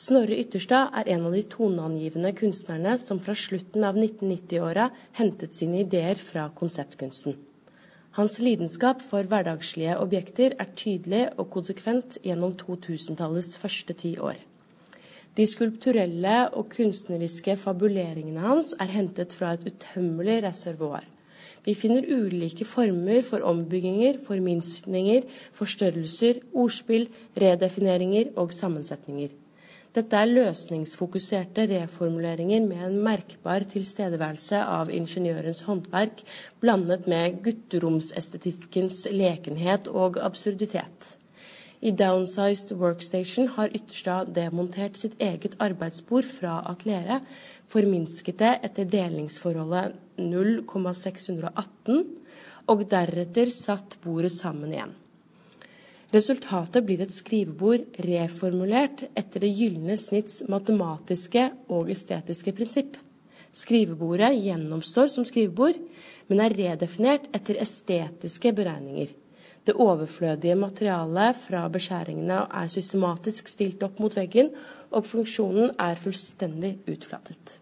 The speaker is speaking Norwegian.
Snorre Ytterstad er en av de toneangivende kunstnerne som fra slutten av 1990-åra hentet sine ideer fra konseptkunsten. Hans lidenskap for hverdagslige objekter er tydelig og konsekvent gjennom 2000-tallets første ti år. De skulpturelle og kunstneriske fabuleringene hans er hentet fra et utømmelig reservoar. Vi finner ulike former for ombygginger, forminskninger, forstørrelser, ordspill, redefineringer og sammensetninger. Dette er løsningsfokuserte reformuleringer med en merkbar tilstedeværelse av ingeniørens håndverk, blandet med gutteromsestetikkens lekenhet og absurditet. I Downsized Workstation har Ytterstad demontert sitt eget arbeidsbord fra atelieret, forminsket det etter delingsforholdet 0,618, og deretter satt bordet sammen igjen. Resultatet blir et skrivebord reformulert etter det gylne snitts matematiske og estetiske prinsipp. Skrivebordet gjennomstår som skrivebord, men er redefinert etter estetiske beregninger. Det overflødige materialet fra beskjæringene er systematisk stilt opp mot veggen, og funksjonen er fullstendig utflatet.